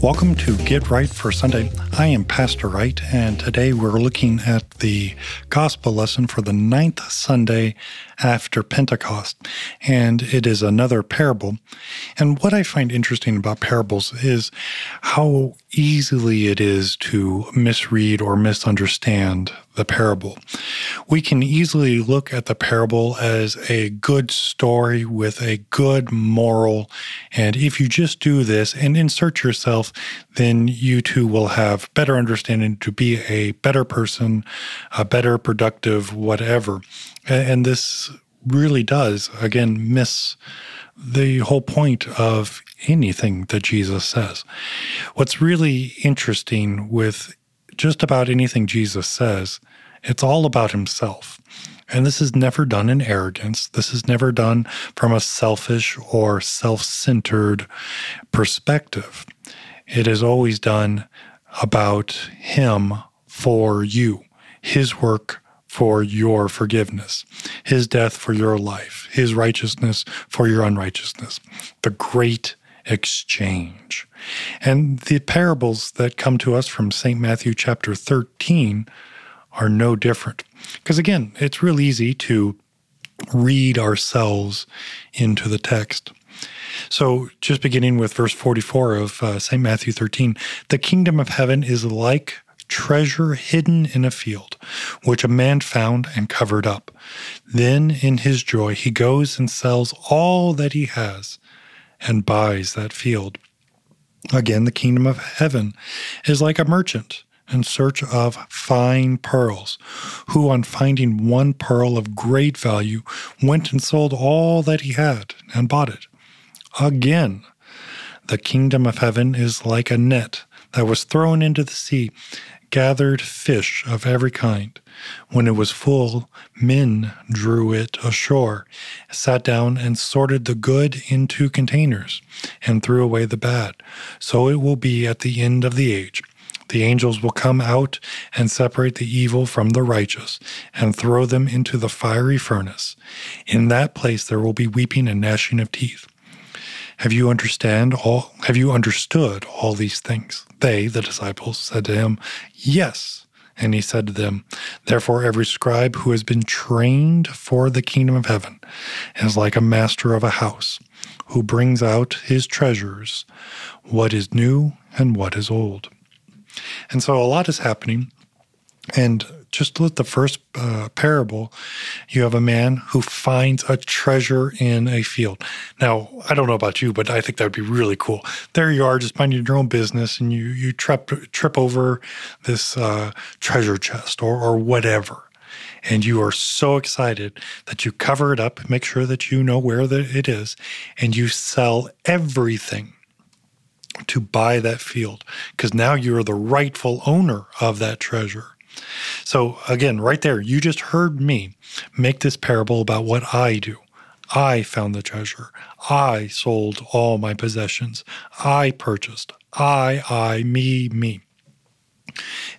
Welcome to Get Wright for Sunday. I am Pastor Wright, and today we're looking at the gospel lesson for the ninth Sunday after Pentecost. And it is another parable. And what I find interesting about parables is how easily it is to misread or misunderstand the parable. We can easily look at the parable as a good story with a good moral. And if you just do this and insert yourself, then you too will have better understanding to be a better person, a better productive whatever. And this really does, again, miss the whole point of anything that Jesus says. What's really interesting with just about anything Jesus says, it's all about himself. And this is never done in arrogance. This is never done from a selfish or self centered perspective. It is always done about Him for you, His work for your forgiveness, His death for your life, His righteousness for your unrighteousness. The great exchange. And the parables that come to us from St. Matthew chapter 13 are no different. Because again, it's real easy to read ourselves into the text. So, just beginning with verse 44 of uh, St. Matthew 13, the kingdom of heaven is like treasure hidden in a field, which a man found and covered up. Then, in his joy, he goes and sells all that he has and buys that field. Again, the kingdom of heaven is like a merchant in search of fine pearls, who, on finding one pearl of great value, went and sold all that he had and bought it. Again, the kingdom of heaven is like a net that was thrown into the sea, gathered fish of every kind. When it was full, men drew it ashore, sat down and sorted the good into containers, and threw away the bad. So it will be at the end of the age. The angels will come out and separate the evil from the righteous and throw them into the fiery furnace. In that place there will be weeping and gnashing of teeth. Have you understand all have you understood all these things? They, the disciples, said to him, Yes. And he said to them, Therefore every scribe who has been trained for the kingdom of heaven is like a master of a house, who brings out his treasures, what is new and what is old. And so a lot is happening. And just look at the first uh, parable, you have a man who finds a treasure in a field. Now, I don't know about you, but I think that would be really cool. There you are, just minding your own business, and you you trip trip over this uh, treasure chest or or whatever, and you are so excited that you cover it up, make sure that you know where the, it is, and you sell everything to buy that field because now you are the rightful owner of that treasure. So, again, right there, you just heard me make this parable about what I do. I found the treasure. I sold all my possessions. I purchased. I, I, me, me.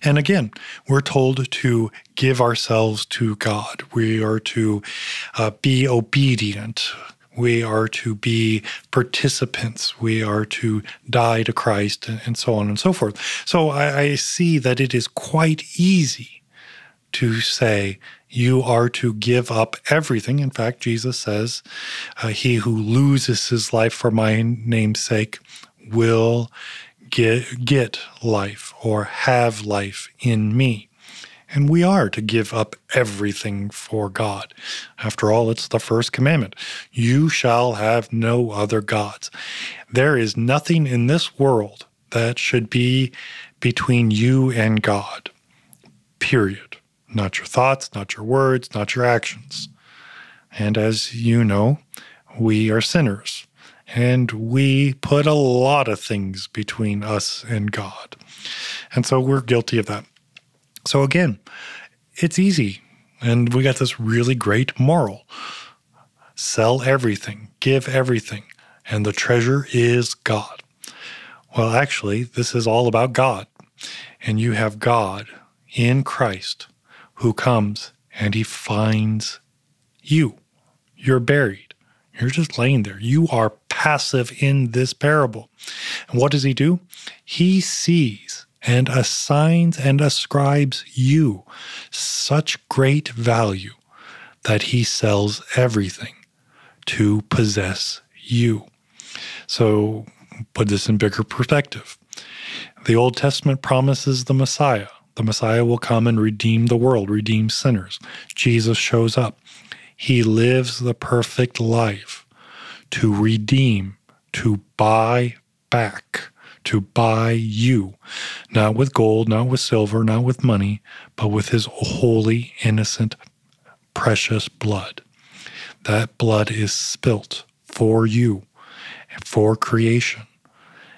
And again, we're told to give ourselves to God. We are to uh, be obedient. We are to be participants. We are to die to Christ and so on and so forth. So I, I see that it is quite easy to say, you are to give up everything. In fact, Jesus says, uh, He who loses his life for my name's sake will get, get life or have life in me. And we are to give up everything for God. After all, it's the first commandment You shall have no other gods. There is nothing in this world that should be between you and God, period. Not your thoughts, not your words, not your actions. And as you know, we are sinners. And we put a lot of things between us and God. And so we're guilty of that. So again, it's easy. And we got this really great moral sell everything, give everything, and the treasure is God. Well, actually, this is all about God. And you have God in Christ who comes and he finds you. You're buried. You're just laying there. You are passive in this parable. And what does he do? He sees and assigns and ascribes you such great value that he sells everything to possess you. So put this in bigger perspective. The Old Testament promises the Messiah. The Messiah will come and redeem the world, redeem sinners. Jesus shows up. He lives the perfect life to redeem, to buy back, to buy you, not with gold, not with silver, not with money, but with his holy, innocent, precious blood. That blood is spilt for you, for creation.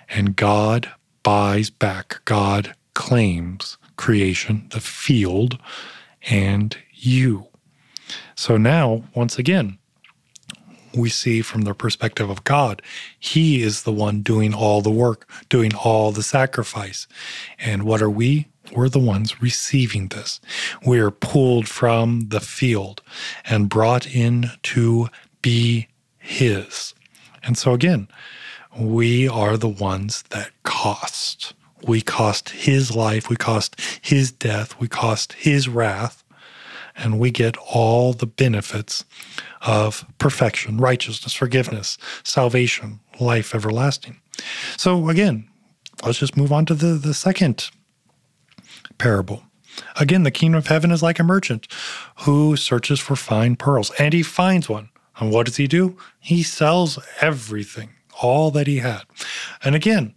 And God buys back, God claims creation, the field, and you. So now, once again, we see from the perspective of God, He is the one doing all the work, doing all the sacrifice. And what are we? We're the ones receiving this. We are pulled from the field and brought in to be His. And so, again, we are the ones that cost. We cost his life, we cost his death, we cost his wrath, and we get all the benefits of perfection, righteousness, forgiveness, salvation, life everlasting. So, again, let's just move on to the, the second parable. Again, the kingdom of heaven is like a merchant who searches for fine pearls, and he finds one. And what does he do? He sells everything all that he had. And again,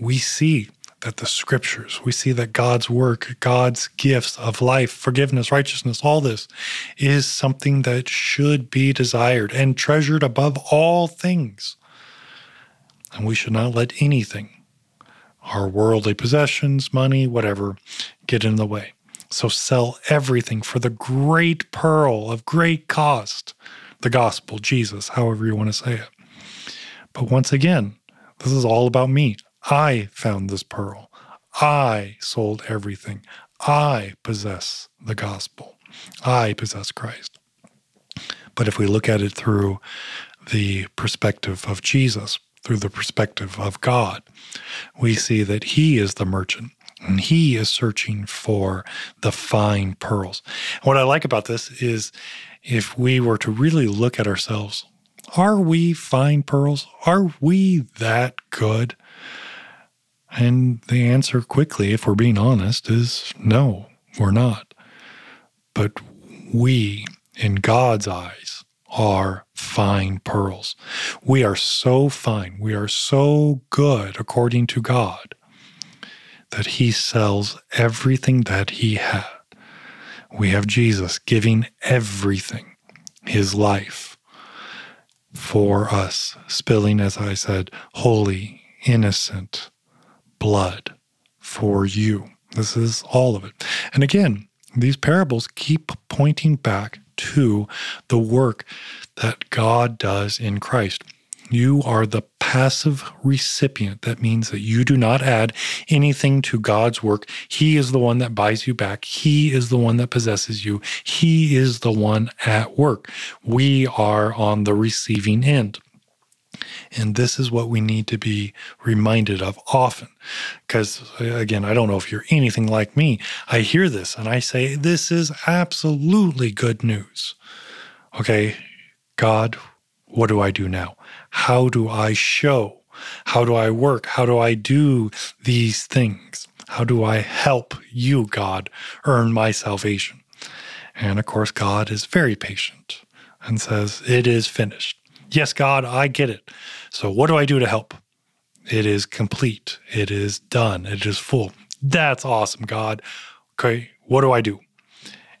we see that the scriptures, we see that God's work, God's gifts of life, forgiveness, righteousness, all this is something that should be desired and treasured above all things. And we should not let anything, our worldly possessions, money, whatever, get in the way. So sell everything for the great pearl of great cost, the gospel, Jesus, however you want to say it. But once again, this is all about me. I found this pearl. I sold everything. I possess the gospel. I possess Christ. But if we look at it through the perspective of Jesus, through the perspective of God, we see that He is the merchant and He is searching for the fine pearls. What I like about this is if we were to really look at ourselves are we fine pearls? Are we that good? And the answer quickly, if we're being honest, is no, we're not. But we, in God's eyes, are fine pearls. We are so fine, we are so good according to God that He sells everything that He had. We have Jesus giving everything, His life for us, spilling, as I said, holy, innocent blood for you. This is all of it. And again, these parables keep pointing back to the work that God does in Christ. You are the passive recipient. That means that you do not add anything to God's work. He is the one that buys you back. He is the one that possesses you. He is the one at work. We are on the receiving end. And this is what we need to be reminded of often. Because, uh, again, I don't know if you're anything like me. I hear this and I say, This is absolutely good news. Okay, God, what do I do now? How do I show? How do I work? How do I do these things? How do I help you, God, earn my salvation? And of course, God is very patient and says, It is finished. Yes, God, I get it. So, what do I do to help? It is complete. It is done. It is full. That's awesome, God. Okay, what do I do?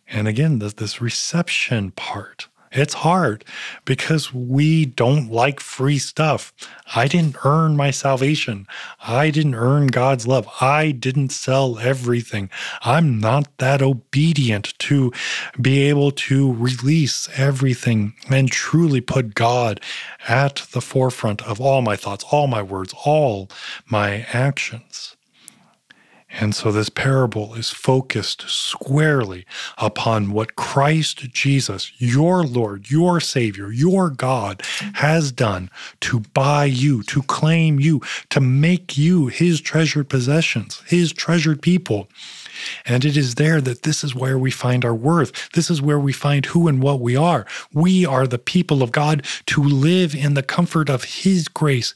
And again, this, this reception part It's hard because we don't like free stuff. I didn't earn my salvation. I didn't earn God's love. I didn't sell everything. I'm not that obedient to be able to release everything and truly put God at the forefront of all my thoughts, all my words, all my actions. And so this parable is focused squarely upon what Christ Jesus, your Lord, your Savior, your God, has done to buy you, to claim you, to make you his treasured possessions, his treasured people. And it is there that this is where we find our worth. This is where we find who and what we are. We are the people of God to live in the comfort of His grace,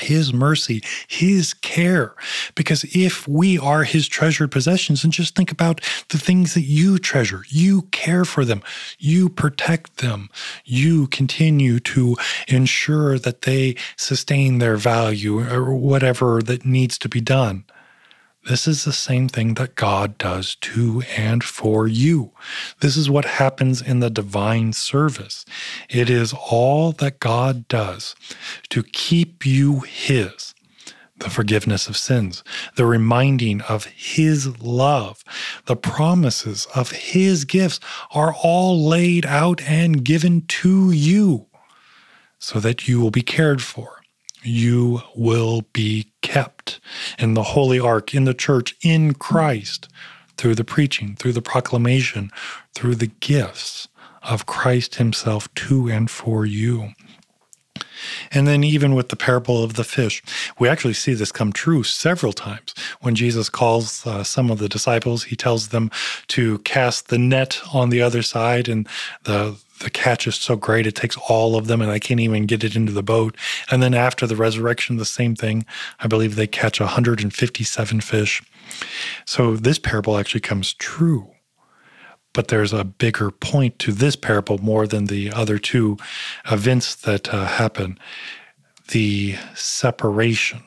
his mercy, His care. Because if we are His treasured possessions, and just think about the things that you treasure, you care for them, you protect them, you continue to ensure that they sustain their value or whatever that needs to be done. This is the same thing that God does to and for you. This is what happens in the divine service. It is all that God does to keep you His. The forgiveness of sins, the reminding of His love, the promises of His gifts are all laid out and given to you so that you will be cared for you will be kept in the holy ark, in the church, in Christ, through the preaching, through the proclamation, through the gifts of Christ Himself to and for you. And then, even with the parable of the fish, we actually see this come true several times. When Jesus calls uh, some of the disciples, he tells them to cast the net on the other side, and the the catch is so great it takes all of them and i can't even get it into the boat and then after the resurrection the same thing i believe they catch 157 fish so this parable actually comes true but there's a bigger point to this parable more than the other two events that uh, happen the separation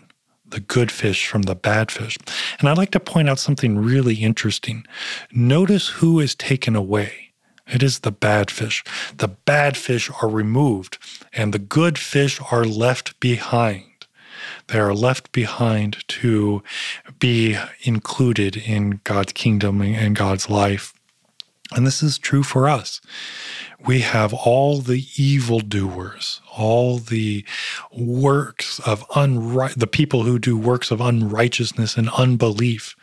the good fish from the bad fish. And I'd like to point out something really interesting. Notice who is taken away. It is the bad fish. The bad fish are removed, and the good fish are left behind. They are left behind to be included in God's kingdom and God's life. And this is true for us. We have all the evildoers, all the works of unright, the people who do works of unrighteousness and unbelief.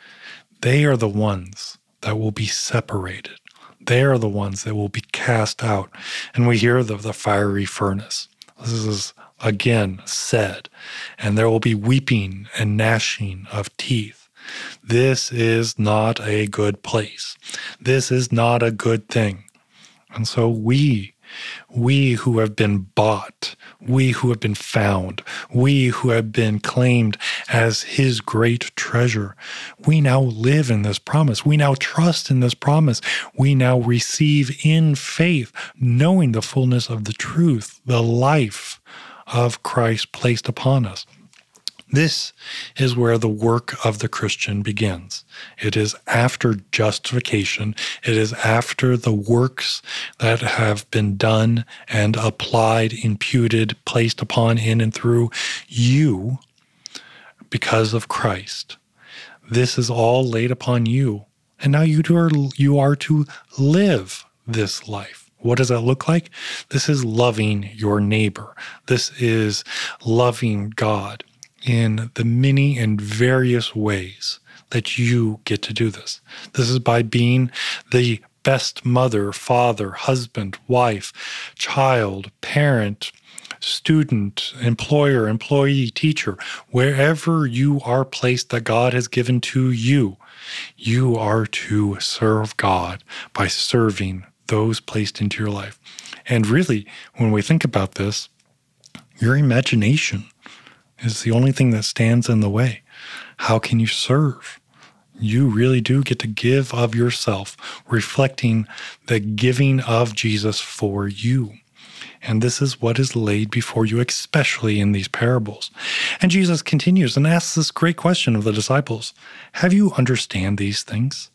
They are the ones that will be separated. They are the ones that will be cast out. And we hear the, the fiery furnace. This is again said, and there will be weeping and gnashing of teeth. This is not a good place. This is not a good thing. And so we we who have been bought, we who have been found, we who have been claimed as His great treasure, we now live in this promise. We now trust in this promise. We now receive in faith, knowing the fullness of the truth, the life of Christ placed upon us. This is where the work of the Christian begins. It is after justification, it is after the works that have been done and applied, imputed, placed upon, in, and through you because of Christ. This is all laid upon you. And now you are, you are to live this life. What does that look like? This is loving your neighbor. This is loving God in the many and various ways that you get to do this. This is by being the best mother, father, husband, wife, child, parent, student, employer, employee, teacher, wherever you are placed that God has given to you, you are to serve God by serving those placed into your life. And really, when we think about this, your imagination is the only thing that stands in the way. How can you serve? You really do get to give of yourself, reflecting the giving of Jesus for you. And this is what is laid before you, especially in these parables. And Jesus continues and asks this great question of the disciples Have you understand these things?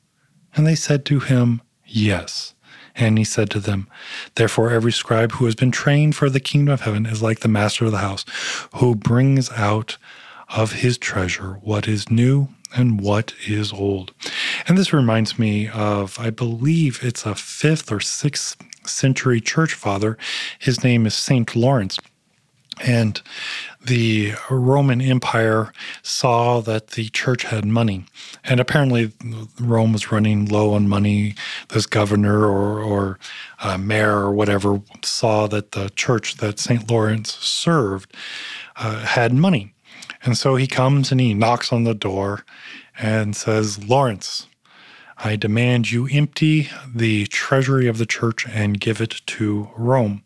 And they said to him, Yes. And he said to them, Therefore, every scribe who has been trained for the kingdom of heaven is like the master of the house, who brings out of his treasure what is new and what is old. And this reminds me of, I believe it's a fifth or sixth century church father. His name is Saint Lawrence. And the Roman Empire saw that the church had money. And apparently, Rome was running low on money. This governor or, or uh, mayor or whatever saw that the church that St. Lawrence served uh, had money. And so he comes and he knocks on the door and says, Lawrence, I demand you empty the treasury of the church and give it to Rome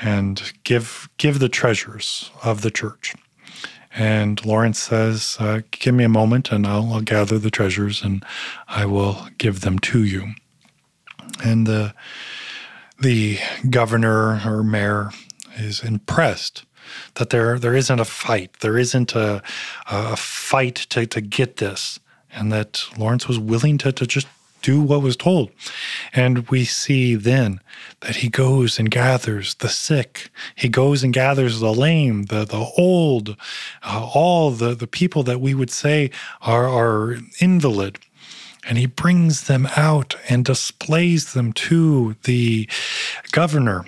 and give give the treasures of the church. And Lawrence says, uh, "Give me a moment, and I'll, I'll, gather the treasures, and I will give them to you." And the the governor or mayor is impressed that there there isn't a fight, there isn't a, a fight to, to get this, and that Lawrence was willing to, to just do what was told. And we see then that he goes and gathers the sick. He goes and gathers the lame, the, the old, uh, all the, the people that we would say are, are invalid. And he brings them out and displays them to the governor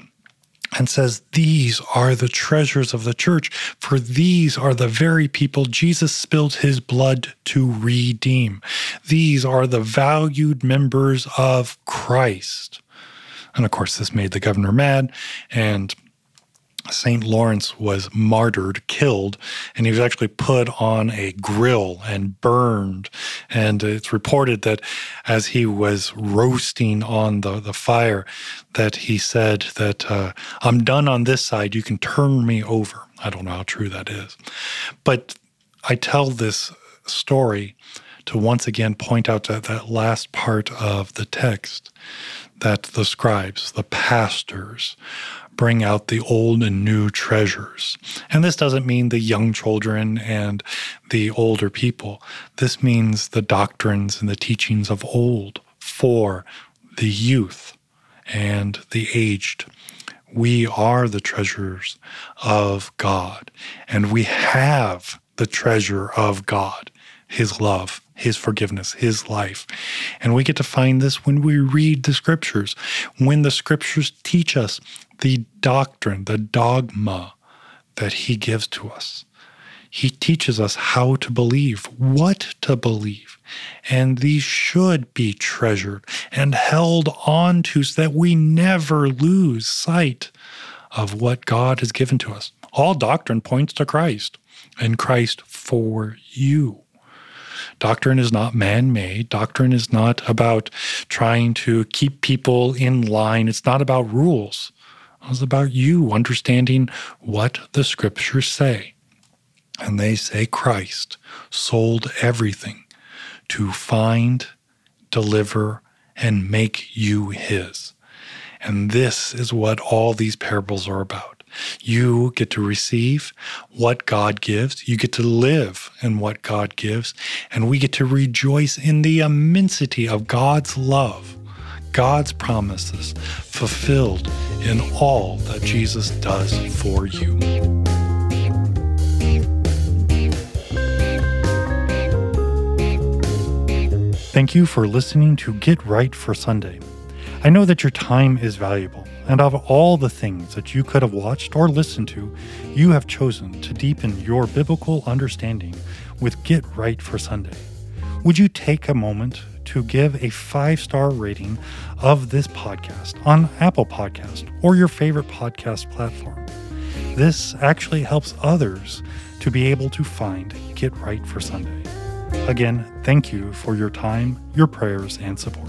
and says, These are the treasures of the church, for these are the very people Jesus spilled his blood to redeem. These are the valued members of Christ. And of course, this made the governor mad, and St. Lawrence was martyred, killed, and he was actually put on a grill and burned. And it's reported that as he was roasting on the, the fire, that he said that uh, I'm done on this side. You can turn me over. I don't know how true that is. But I tell this story to once again point out that, that last part of the text that the scribes, the pastors, bring out the old and new treasures. And this doesn't mean the young children and the older people. This means the doctrines and the teachings of old for the youth and the aged. We are the treasures of God, and we have the treasure of God, His love, his forgiveness, his life. And we get to find this when we read the scriptures, when the scriptures teach us the doctrine, the dogma that he gives to us. He teaches us how to believe, what to believe. And these should be treasured and held on to so that we never lose sight of what God has given to us. All doctrine points to Christ and Christ for you. Doctrine is not man made. Doctrine is not about trying to keep people in line. It's not about rules. It's about you understanding what the scriptures say. And they say Christ sold everything to find, deliver, and make you his. And this is what all these parables are about. You get to receive what God gives. You get to live in what God gives. And we get to rejoice in the immensity of God's love, God's promises fulfilled in all that Jesus does for you. Thank you for listening to Get Wright for Sunday. I know that your time is valuable and of all the things that you could have watched or listened to, you have chosen to deepen your biblical understanding with Get Wright for Sunday. Would you take a moment to give a five star rating of this podcast on Apple Podcast or your favorite podcast platform? This actually helps others to be able to find Get Wright for Sunday. Again, thank you for your time, your prayers, and support.